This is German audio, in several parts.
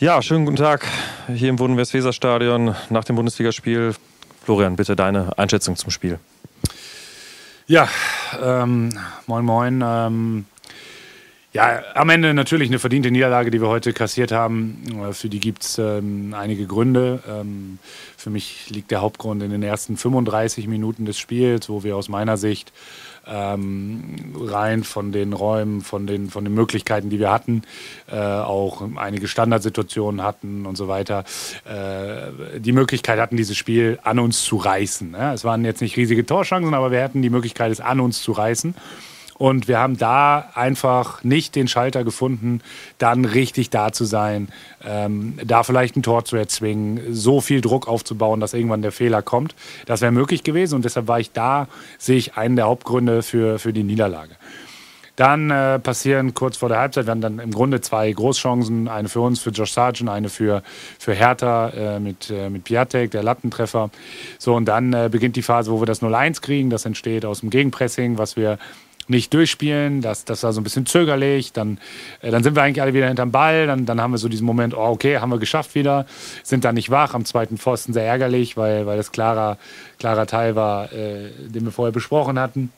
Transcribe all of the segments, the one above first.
Ja, schönen guten Tag hier im Wohnen-Westweser-Stadion nach dem Bundesligaspiel. Florian, bitte deine Einschätzung zum Spiel. Ja, ähm, moin moin. Ähm, ja, am Ende natürlich eine verdiente Niederlage, die wir heute kassiert haben. Äh, für die gibt es ähm, einige Gründe. Ähm, für mich liegt der Hauptgrund in den ersten 35 Minuten des Spiels, wo wir aus meiner Sicht ähm, rein von den Räumen, von den, von den Möglichkeiten, die wir hatten, äh, auch einige Standardsituationen hatten und so weiter, äh, die Möglichkeit hatten, dieses Spiel an uns zu reißen. Ja? Es waren jetzt nicht riesige Torchancen, aber wir hatten die Möglichkeit, es an uns zu reißen. Und wir haben da einfach nicht den Schalter gefunden, dann richtig da zu sein, ähm, da vielleicht ein Tor zu erzwingen, so viel Druck aufzubauen, dass irgendwann der Fehler kommt. Das wäre möglich gewesen und deshalb war ich da, sehe ich einen der Hauptgründe für, für die Niederlage. Dann äh, passieren kurz vor der Halbzeit, wir haben dann im Grunde zwei Großchancen, eine für uns, für Josh Sargent, eine für, für Hertha äh, mit, äh, mit Piatek, der Lattentreffer. So, und dann äh, beginnt die Phase, wo wir das 0-1 kriegen. Das entsteht aus dem Gegenpressing, was wir nicht durchspielen. Das, das war so ein bisschen zögerlich. Dann, äh, dann sind wir eigentlich alle wieder hinterm Ball. Dann, dann haben wir so diesen Moment, oh, okay, haben wir geschafft wieder. Sind dann nicht wach. Am zweiten Pfosten sehr ärgerlich, weil, weil das klarer, klarer Teil war, äh, den wir vorher besprochen hatten.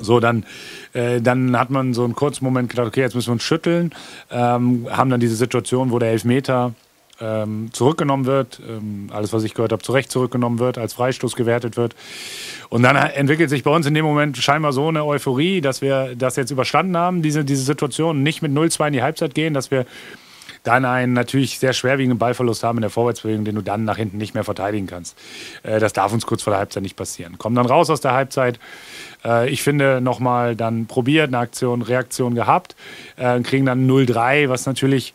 So, dann, äh, dann hat man so einen kurzen Moment gedacht, okay, jetzt müssen wir uns schütteln. Ähm, haben dann diese Situation, wo der Elfmeter ähm, zurückgenommen wird, ähm, alles, was ich gehört habe, zu Recht zurückgenommen wird, als Freistoß gewertet wird. Und dann entwickelt sich bei uns in dem Moment scheinbar so eine Euphorie, dass wir das jetzt überstanden haben, diese, diese Situation, nicht mit 0-2 in die Halbzeit gehen, dass wir dann einen natürlich sehr schwerwiegenden Ballverlust haben in der Vorwärtsbewegung, den du dann nach hinten nicht mehr verteidigen kannst. Äh, das darf uns kurz vor der Halbzeit nicht passieren. Kommen dann raus aus der Halbzeit. Äh, ich finde, nochmal dann probiert, eine Aktion, Reaktion gehabt, äh, kriegen dann 0-3, was natürlich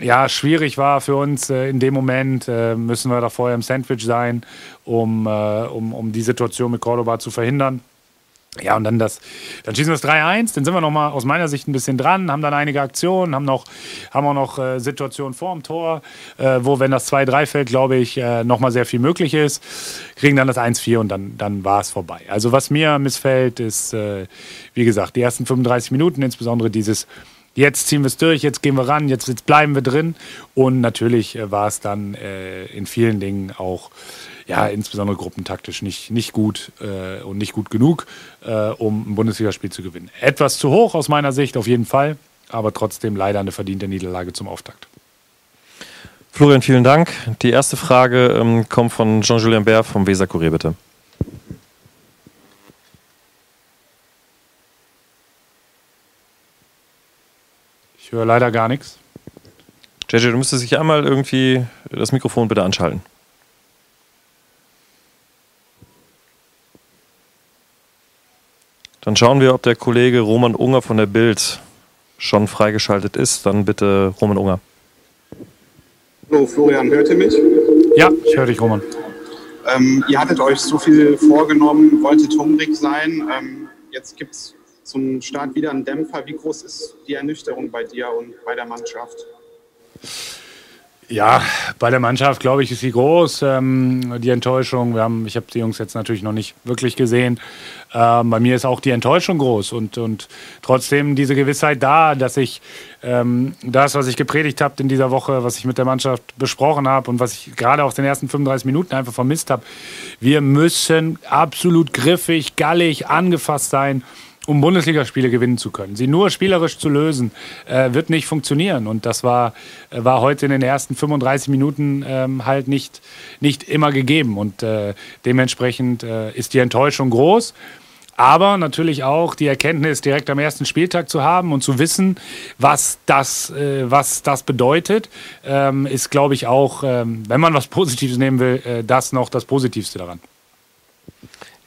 ja, schwierig war für uns äh, in dem Moment. Äh, müssen wir da vorher im Sandwich sein, um, äh, um, um die Situation mit Cordoba zu verhindern. Ja, und dann das, dann schießen wir das 3-1, dann sind wir nochmal aus meiner Sicht ein bisschen dran, haben dann einige Aktionen, haben noch, haben auch noch äh, Situationen vor dem Tor, äh, wo, wenn das 2-3 fällt, glaube ich, äh, nochmal sehr viel möglich ist, kriegen dann das 1-4 und dann, dann war es vorbei. Also was mir missfällt, ist, äh, wie gesagt, die ersten 35 Minuten, insbesondere dieses jetzt ziehen wir es durch, jetzt gehen wir ran, jetzt, jetzt bleiben wir drin. Und natürlich äh, war es dann äh, in vielen Dingen auch, ja, insbesondere gruppentaktisch nicht, nicht gut äh, und nicht gut genug, äh, um ein Bundesligaspiel zu gewinnen. Etwas zu hoch aus meiner Sicht, auf jeden Fall, aber trotzdem leider eine verdiente Niederlage zum Auftakt. Florian, vielen Dank. Die erste Frage ähm, kommt von Jean-Julien Bert vom Weser Kurier, bitte. Höre leider gar nichts. JJ, du müsstest dich einmal irgendwie das Mikrofon bitte anschalten. Dann schauen wir, ob der Kollege Roman Unger von der Bild schon freigeschaltet ist. Dann bitte Roman Unger. Hallo Florian, hört ihr mich? Ja, ich höre dich, Roman. Ähm, ihr hattet euch so viel vorgenommen, wolltet hungrig sein. Ähm, jetzt gibt es zum Start wieder ein Dämpfer. Wie groß ist die Ernüchterung bei dir und bei der Mannschaft? Ja, bei der Mannschaft, glaube ich, ist sie groß. Ähm, die Enttäuschung, wir haben, ich habe die Jungs jetzt natürlich noch nicht wirklich gesehen. Ähm, bei mir ist auch die Enttäuschung groß und, und trotzdem diese Gewissheit da, dass ich ähm, das, was ich gepredigt habe in dieser Woche, was ich mit der Mannschaft besprochen habe und was ich gerade auf den ersten 35 Minuten einfach vermisst habe, wir müssen absolut griffig, gallig, angefasst sein um Bundesligaspiele gewinnen zu können. Sie nur spielerisch zu lösen, äh, wird nicht funktionieren. Und das war, äh, war heute in den ersten 35 Minuten ähm, halt nicht, nicht immer gegeben. Und äh, dementsprechend äh, ist die Enttäuschung groß. Aber natürlich auch die Erkenntnis, direkt am ersten Spieltag zu haben und zu wissen, was das, äh, was das bedeutet, ähm, ist, glaube ich, auch, ähm, wenn man was Positives nehmen will, äh, das noch das Positivste daran.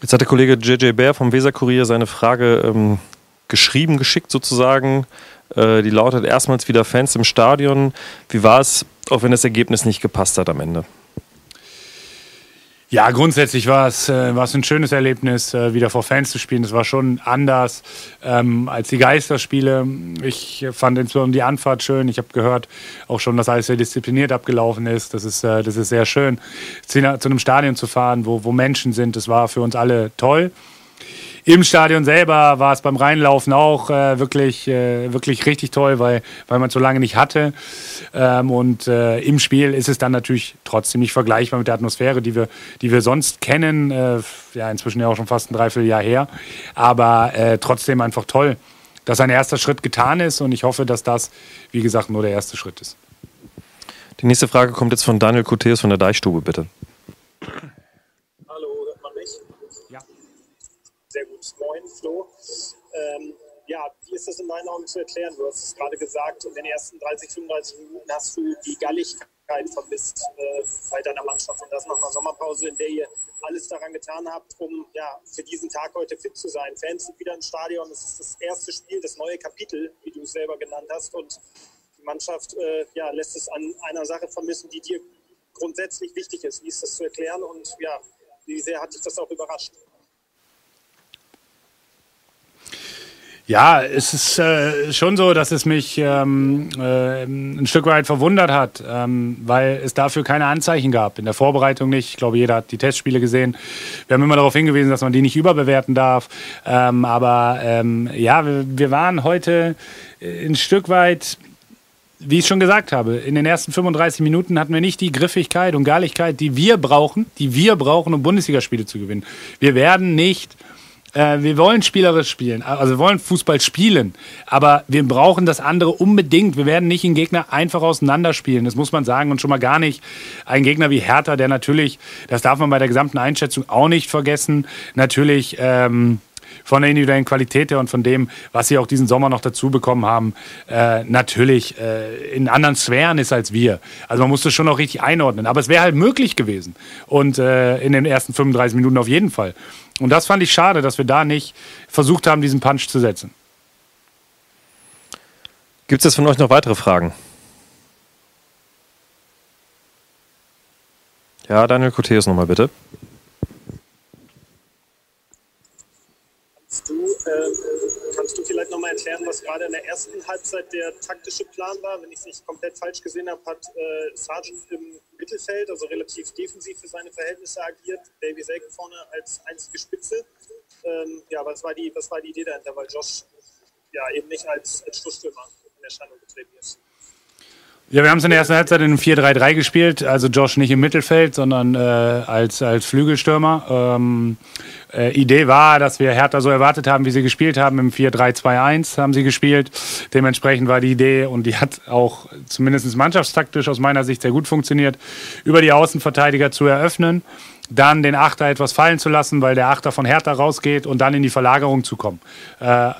Jetzt hat der Kollege JJ Bär vom Weser-Kurier seine Frage ähm, geschrieben, geschickt sozusagen. Äh, die lautet erstmals wieder Fans im Stadion. Wie war es, auch wenn das Ergebnis nicht gepasst hat am Ende? Ja, grundsätzlich war es, äh, war es ein schönes Erlebnis, äh, wieder vor Fans zu spielen. Das war schon anders ähm, als die Geisterspiele. Ich fand insbesondere die Anfahrt schön. Ich habe gehört auch schon, dass alles sehr diszipliniert abgelaufen ist. Das ist, äh, das ist sehr schön, zu, zu einem Stadion zu fahren, wo, wo Menschen sind. Das war für uns alle toll. Im Stadion selber war es beim Reinlaufen auch äh, wirklich, äh, wirklich richtig toll, weil, weil man es so lange nicht hatte. Ähm, und äh, im Spiel ist es dann natürlich trotzdem nicht vergleichbar mit der Atmosphäre, die wir, die wir sonst kennen. Äh, ja, inzwischen ja auch schon fast ein Dreivierteljahr her. Aber äh, trotzdem einfach toll, dass ein erster Schritt getan ist. Und ich hoffe, dass das, wie gesagt, nur der erste Schritt ist. Die nächste Frage kommt jetzt von Daniel Koteus von der Deichstube, bitte. Hallo, hört man mich? Ja. Sehr gut. Moin, Flo. Ähm, ja, wie ist das in meinen Augen zu erklären? Du hast es gerade gesagt, in den ersten 30, 35 Minuten hast du die Galligkeit vermisst äh, bei deiner Mannschaft und das nach einer Sommerpause, in der ihr alles daran getan habt, um ja, für diesen Tag heute fit zu sein. Fans sind wieder im Stadion, es ist das erste Spiel, das neue Kapitel, wie du es selber genannt hast und die Mannschaft äh, ja, lässt es an einer Sache vermissen, die dir grundsätzlich wichtig ist. Wie ist das zu erklären und ja, wie sehr hat dich das auch überrascht? Ja, es ist äh, schon so, dass es mich ähm, äh, ein Stück weit verwundert hat, ähm, weil es dafür keine Anzeichen gab. In der Vorbereitung nicht. Ich glaube, jeder hat die Testspiele gesehen. Wir haben immer darauf hingewiesen, dass man die nicht überbewerten darf. Ähm, aber ähm, ja, wir, wir waren heute ein Stück weit wie ich schon gesagt habe, in den ersten 35 Minuten hatten wir nicht die Griffigkeit und Galligkeit, die wir brauchen, die wir brauchen, um Bundesligaspiele zu gewinnen. Wir werden nicht äh, wir wollen spielerisch spielen, also wir wollen Fußball spielen, aber wir brauchen das andere unbedingt. Wir werden nicht einen Gegner einfach auseinanderspielen, das muss man sagen und schon mal gar nicht ein Gegner wie Hertha, der natürlich, das darf man bei der gesamten Einschätzung auch nicht vergessen, natürlich ähm, von der individuellen Qualität her und von dem, was sie auch diesen Sommer noch dazu bekommen haben, äh, natürlich äh, in anderen Sphären ist als wir. Also man muss das schon noch richtig einordnen. Aber es wäre halt möglich gewesen. Und äh, in den ersten 35 Minuten auf jeden Fall. Und das fand ich schade, dass wir da nicht versucht haben, diesen Punch zu setzen. Gibt es jetzt von euch noch weitere Fragen? Ja, Daniel Koteus nochmal bitte. Du, äh, kannst du vielleicht nochmal erklären, was gerade in der ersten Halbzeit der taktische Plan war? Wenn ich es nicht komplett falsch gesehen habe, hat äh, Sargent im Mittelfeld, also relativ defensiv für seine Verhältnisse agiert. Davy Selke vorne als einzige Spitze. Ähm, ja, was war, die, was war die Idee dahinter? Weil Josh ja eben nicht als, als Schlussstürmer in Erscheinung getreten ist. Ja, wir haben es in der ersten Halbzeit in einem 4-3-3 gespielt, also Josh nicht im Mittelfeld, sondern äh, als, als Flügelstürmer. Ähm, äh, Idee war, dass wir Hertha so erwartet haben, wie sie gespielt haben. Im 4-3-2-1 haben sie gespielt. Dementsprechend war die Idee, und die hat auch zumindest mannschaftstaktisch aus meiner Sicht sehr gut funktioniert, über die Außenverteidiger zu eröffnen dann den Achter etwas fallen zu lassen, weil der Achter von Hertha rausgeht und dann in die Verlagerung zu kommen. Äh,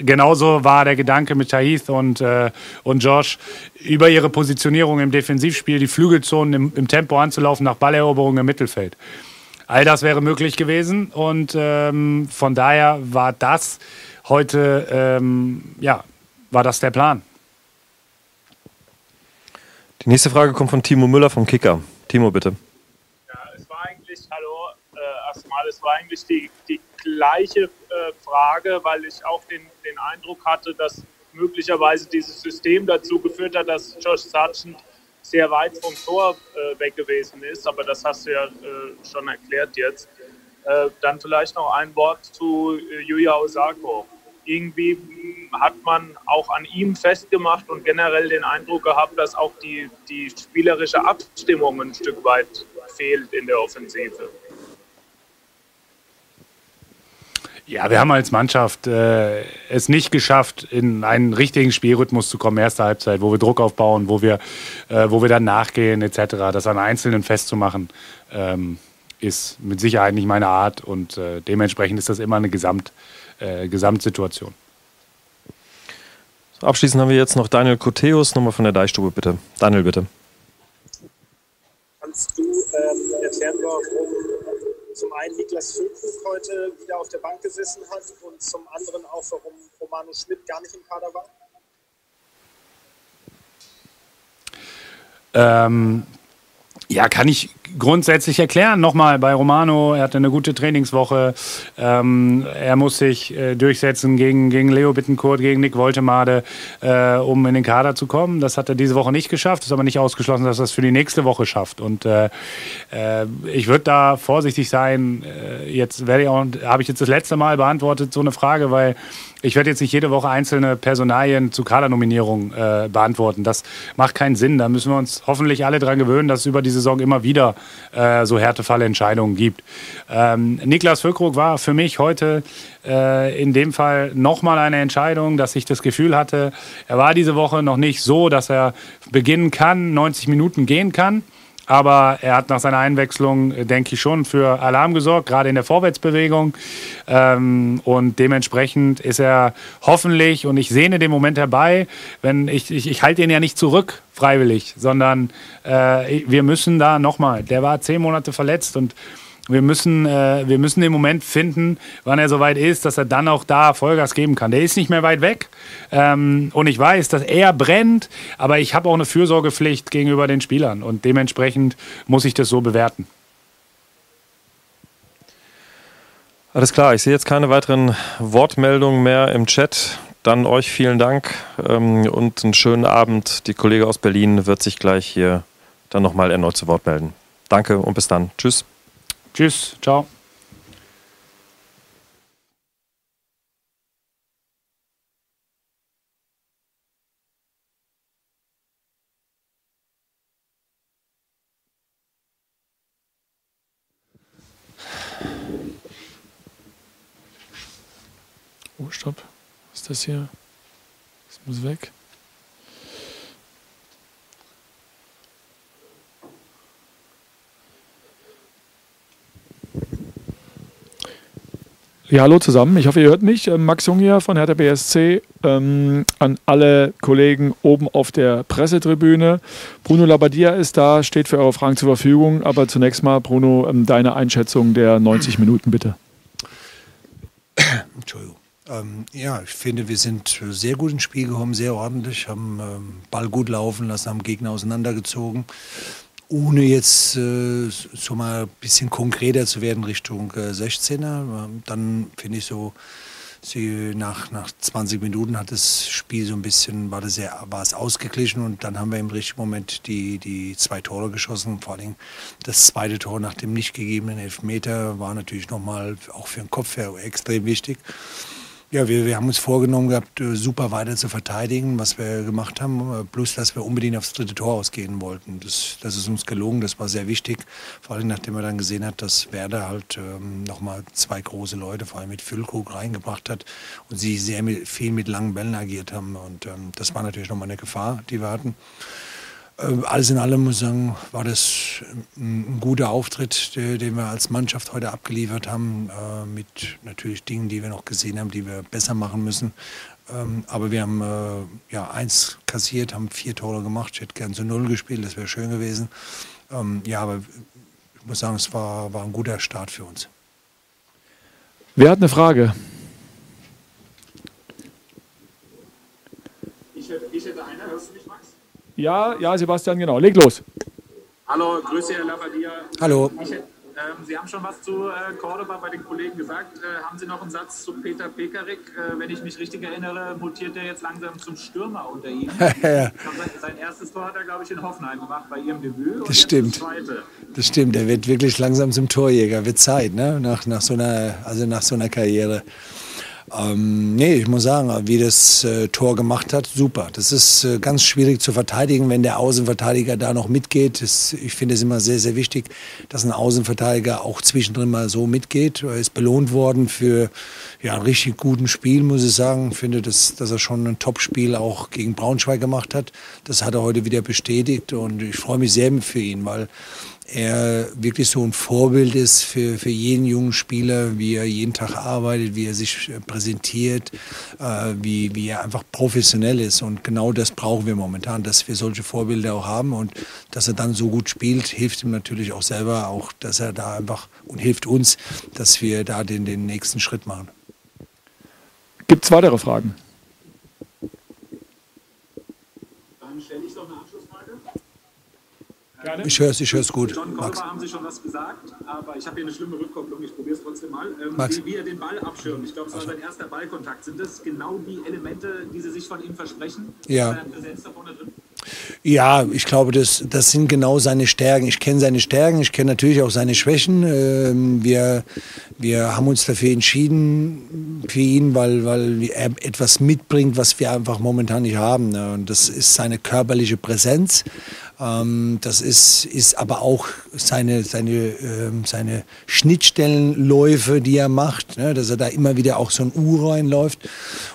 genauso war der Gedanke mit Tahith und, äh, und Josh, über ihre Positionierung im Defensivspiel die Flügelzonen im, im Tempo anzulaufen nach Balleroberung im Mittelfeld. All das wäre möglich gewesen und ähm, von daher war das heute, ähm, ja, war das der Plan. Die nächste Frage kommt von Timo Müller vom Kicker. Timo, bitte. Ja, es war eigentlich, hallo, äh, erstmal, es war eigentlich die, die gleiche äh, Frage, weil ich auch den, den Eindruck hatte, dass möglicherweise dieses System dazu geführt hat, dass Josh Sargent sehr weit vom Tor äh, weg gewesen ist. Aber das hast du ja äh, schon erklärt jetzt. Äh, dann vielleicht noch ein Wort zu äh, Yuya Osako. Irgendwie hat man auch an ihm festgemacht und generell den Eindruck gehabt, dass auch die, die spielerische Abstimmung ein Stück weit fehlt in der Offensive. Ja, wir haben als Mannschaft äh, es nicht geschafft, in einen richtigen Spielrhythmus zu kommen, erste Halbzeit, wo wir Druck aufbauen, wo wir, äh, wo wir dann nachgehen etc. Das an Einzelnen festzumachen, ähm, ist mit Sicherheit nicht meine Art und äh, dementsprechend ist das immer eine Gesamt, äh, Gesamtsituation. So, abschließend haben wir jetzt noch Daniel Koteus, nochmal von der Deichstube, bitte. Daniel, bitte. Kannst du ähm, erklären, warum zum einen Niklas Füllkrug heute wieder auf der Bank gesessen hat und zum anderen auch, warum Romano Schmidt gar nicht im Kader war? Ähm, ja, kann ich, grundsätzlich erklären. Nochmal bei Romano, er hatte eine gute Trainingswoche. Ähm, er muss sich äh, durchsetzen gegen, gegen Leo Bittencourt, gegen Nick Woltemade, äh, um in den Kader zu kommen. Das hat er diese Woche nicht geschafft, ist aber nicht ausgeschlossen, dass er das für die nächste Woche schafft. Und äh, äh ich würde da vorsichtig sein. Äh, jetzt habe ich jetzt das letzte Mal beantwortet, so eine Frage, weil ich werde jetzt nicht jede Woche einzelne Personalien zu Kadernominierung äh, beantworten. Das macht keinen Sinn. Da müssen wir uns hoffentlich alle daran gewöhnen, dass es über die Saison immer wieder äh, so Härtefallentscheidungen gibt. Ähm, Niklas Füllkrug war für mich heute äh, in dem Fall nochmal eine Entscheidung, dass ich das Gefühl hatte, er war diese Woche noch nicht so, dass er beginnen kann, 90 Minuten gehen kann. Aber er hat nach seiner Einwechslung, äh, denke ich, schon für Alarm gesorgt, gerade in der Vorwärtsbewegung. Ähm, und dementsprechend ist er hoffentlich, und ich sehne den Moment herbei, wenn ich, ich, ich halte ihn ja nicht zurück freiwillig, sondern äh, wir müssen da nochmal, der war zehn Monate verletzt und wir müssen, äh, wir müssen den Moment finden, wann er soweit ist, dass er dann auch da Vollgas geben kann. Der ist nicht mehr weit weg. Ähm, und ich weiß, dass er brennt, aber ich habe auch eine Fürsorgepflicht gegenüber den Spielern. Und dementsprechend muss ich das so bewerten. Alles klar, ich sehe jetzt keine weiteren Wortmeldungen mehr im Chat. Dann euch vielen Dank ähm, und einen schönen Abend. Die Kollege aus Berlin wird sich gleich hier dann nochmal erneut zu Wort melden. Danke und bis dann. Tschüss. Tschüss, ciao. Oh, stopp. Was ist das hier? Das muss weg. Ja, hallo zusammen. Ich hoffe, ihr hört mich. Ähm, Max Jung hier von Hertha BSC. Ähm, an alle Kollegen oben auf der Pressetribüne. Bruno Labbadia ist da, steht für eure Fragen zur Verfügung. Aber zunächst mal, Bruno, ähm, deine Einschätzung der 90 Minuten bitte. Entschuldigung. Ähm, ja, ich finde, wir sind sehr gut ins Spiel gekommen, sehr ordentlich, haben ähm, Ball gut laufen lassen, haben Gegner auseinandergezogen ohne jetzt äh, so mal ein bisschen konkreter zu werden Richtung äh, 16er. Dann finde ich so, sie nach, nach 20 Minuten hat das Spiel so ein bisschen, war, das sehr, war es ausgeglichen und dann haben wir im richtigen Moment die, die zwei Tore geschossen. Vor allem das zweite Tor nach dem nicht gegebenen Elfmeter war natürlich nochmal auch für den Kopf her extrem wichtig. Ja, wir, wir haben uns vorgenommen gehabt, äh, super weiter zu verteidigen, was wir gemacht haben. Äh, plus, dass wir unbedingt aufs dritte Tor ausgehen wollten. Das, das ist uns gelungen, das war sehr wichtig. Vor allem, nachdem er dann gesehen hat, dass Werder halt ähm, nochmal zwei große Leute, vor allem mit Füllkrug, reingebracht hat und sie sehr mit, viel mit langen Bällen agiert haben. Und ähm, das war natürlich nochmal eine Gefahr, die wir hatten. Ähm, alles in allem muss ich sagen, war das ein, guter Auftritt, den wir als Mannschaft heute abgeliefert haben, äh, mit natürlich Dingen, die wir noch gesehen haben, die wir besser machen müssen. Ähm, aber wir haben äh, ja eins kassiert, haben vier Tore gemacht. Ich hätte gern zu null gespielt, das wäre schön gewesen. Ähm, ja, aber ich muss sagen, es war, war ein guter Start für uns. Wer hat eine Frage? Ich hätte, ich hätte eine, hörst du mich, Max? Ja, ja, Sebastian, genau. Leg los. Hallo, Grüße, Herr Labadia. Hallo. Ich, ähm, Sie haben schon was zu äh, Cordoba bei den Kollegen gesagt. Äh, haben Sie noch einen Satz zu Peter Pekarik? Äh, wenn ich mich richtig erinnere, mutiert er jetzt langsam zum Stürmer unter Ihnen. ja. Sein erstes Tor hat er, glaube ich, in Hoffenheim gemacht bei Ihrem Debüt. Das stimmt. Das, das stimmt. Er wird wirklich langsam zum Torjäger. Wird Zeit, ne? Nach, nach, so, einer, also nach so einer Karriere. Ähm, nee, ich muss sagen, wie das äh, Tor gemacht hat, super. Das ist äh, ganz schwierig zu verteidigen, wenn der Außenverteidiger da noch mitgeht. Das, ich finde es immer sehr, sehr wichtig, dass ein Außenverteidiger auch zwischendrin mal so mitgeht. Er ist belohnt worden für ja, ein richtig guten Spiel, muss ich sagen. Ich finde, dass, dass er schon ein Top-Spiel auch gegen Braunschweig gemacht hat. Das hat er heute wieder bestätigt und ich freue mich sehr für ihn, weil er wirklich so ein Vorbild ist für, für jeden jungen Spieler, wie er jeden Tag arbeitet, wie er sich äh, präsentiert, äh, wie, wie er einfach professionell ist. Und genau das brauchen wir momentan, dass wir solche Vorbilder auch haben und dass er dann so gut spielt, hilft ihm natürlich auch selber, auch dass er da einfach und hilft uns, dass wir da den, den nächsten Schritt machen. Gibt es weitere Fragen? Dann stelle ich Abschlussfrage. Gerne. Ich höre es gut. John Max. haben Sie schon was gesagt, aber ich habe hier eine schlimme Rückkopplung. Ich probiere es trotzdem mal. Ähm, Max. Wie, wie, er den Ball abschirmt. Ich glaube, es war sein erster Ballkontakt. Sind das genau die Elemente, die Sie sich von ihm versprechen? Ja. Ja, ich glaube, das, das sind genau seine Stärken. Ich kenne seine Stärken, ich kenne natürlich auch seine Schwächen. Ähm, wir, wir haben uns dafür entschieden, für ihn, weil, weil er etwas mitbringt, was wir einfach momentan nicht haben. Ne? Und das ist seine körperliche Präsenz. Ähm, das ist, ist aber auch seine, seine, ähm, seine Schnittstellenläufe, die er macht, ne? dass er da immer wieder auch so ein U reinläuft.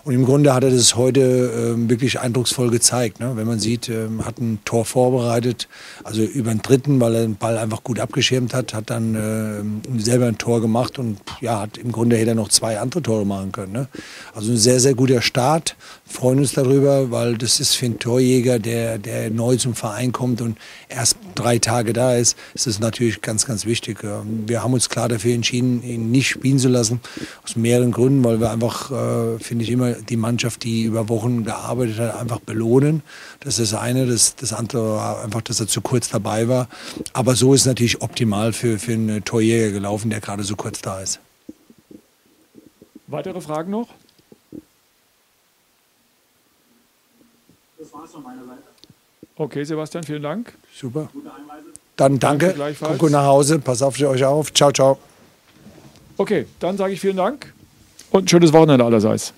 Und im Grunde hat er das heute ähm, wirklich eindrucksvoll gezeigt. Ne? Wenn man sieht, ähm, hat ein Tor vorbereitet, also über den dritten, weil er den Ball einfach gut abgeschirmt hat, hat dann äh, selber ein Tor gemacht und ja, hat im Grunde hätte er noch zwei andere Tore machen können. Ne? Also ein sehr, sehr guter Start. Freuen uns darüber, weil das ist für einen Torjäger, der, der neu zum Verein kommt, kommt und erst drei Tage da ist, ist es natürlich ganz, ganz wichtig. Wir haben uns klar dafür entschieden, ihn nicht spielen zu lassen, aus mehreren Gründen, weil wir einfach, äh, finde ich, immer die Mannschaft, die über Wochen gearbeitet hat, einfach belohnen. Das ist das eine. Das, das andere war einfach, dass er zu kurz dabei war. Aber so ist es natürlich optimal für, für einen Torjäger gelaufen, der gerade so kurz da ist. Weitere Fragen noch? Das war es von meiner Seite. Okay, Sebastian, vielen Dank. Super. Dann danke. danke Kommt gut nach Hause. Pass auf euch auf. Ciao, ciao. Okay, dann sage ich vielen Dank und ein schönes Wochenende allerseits.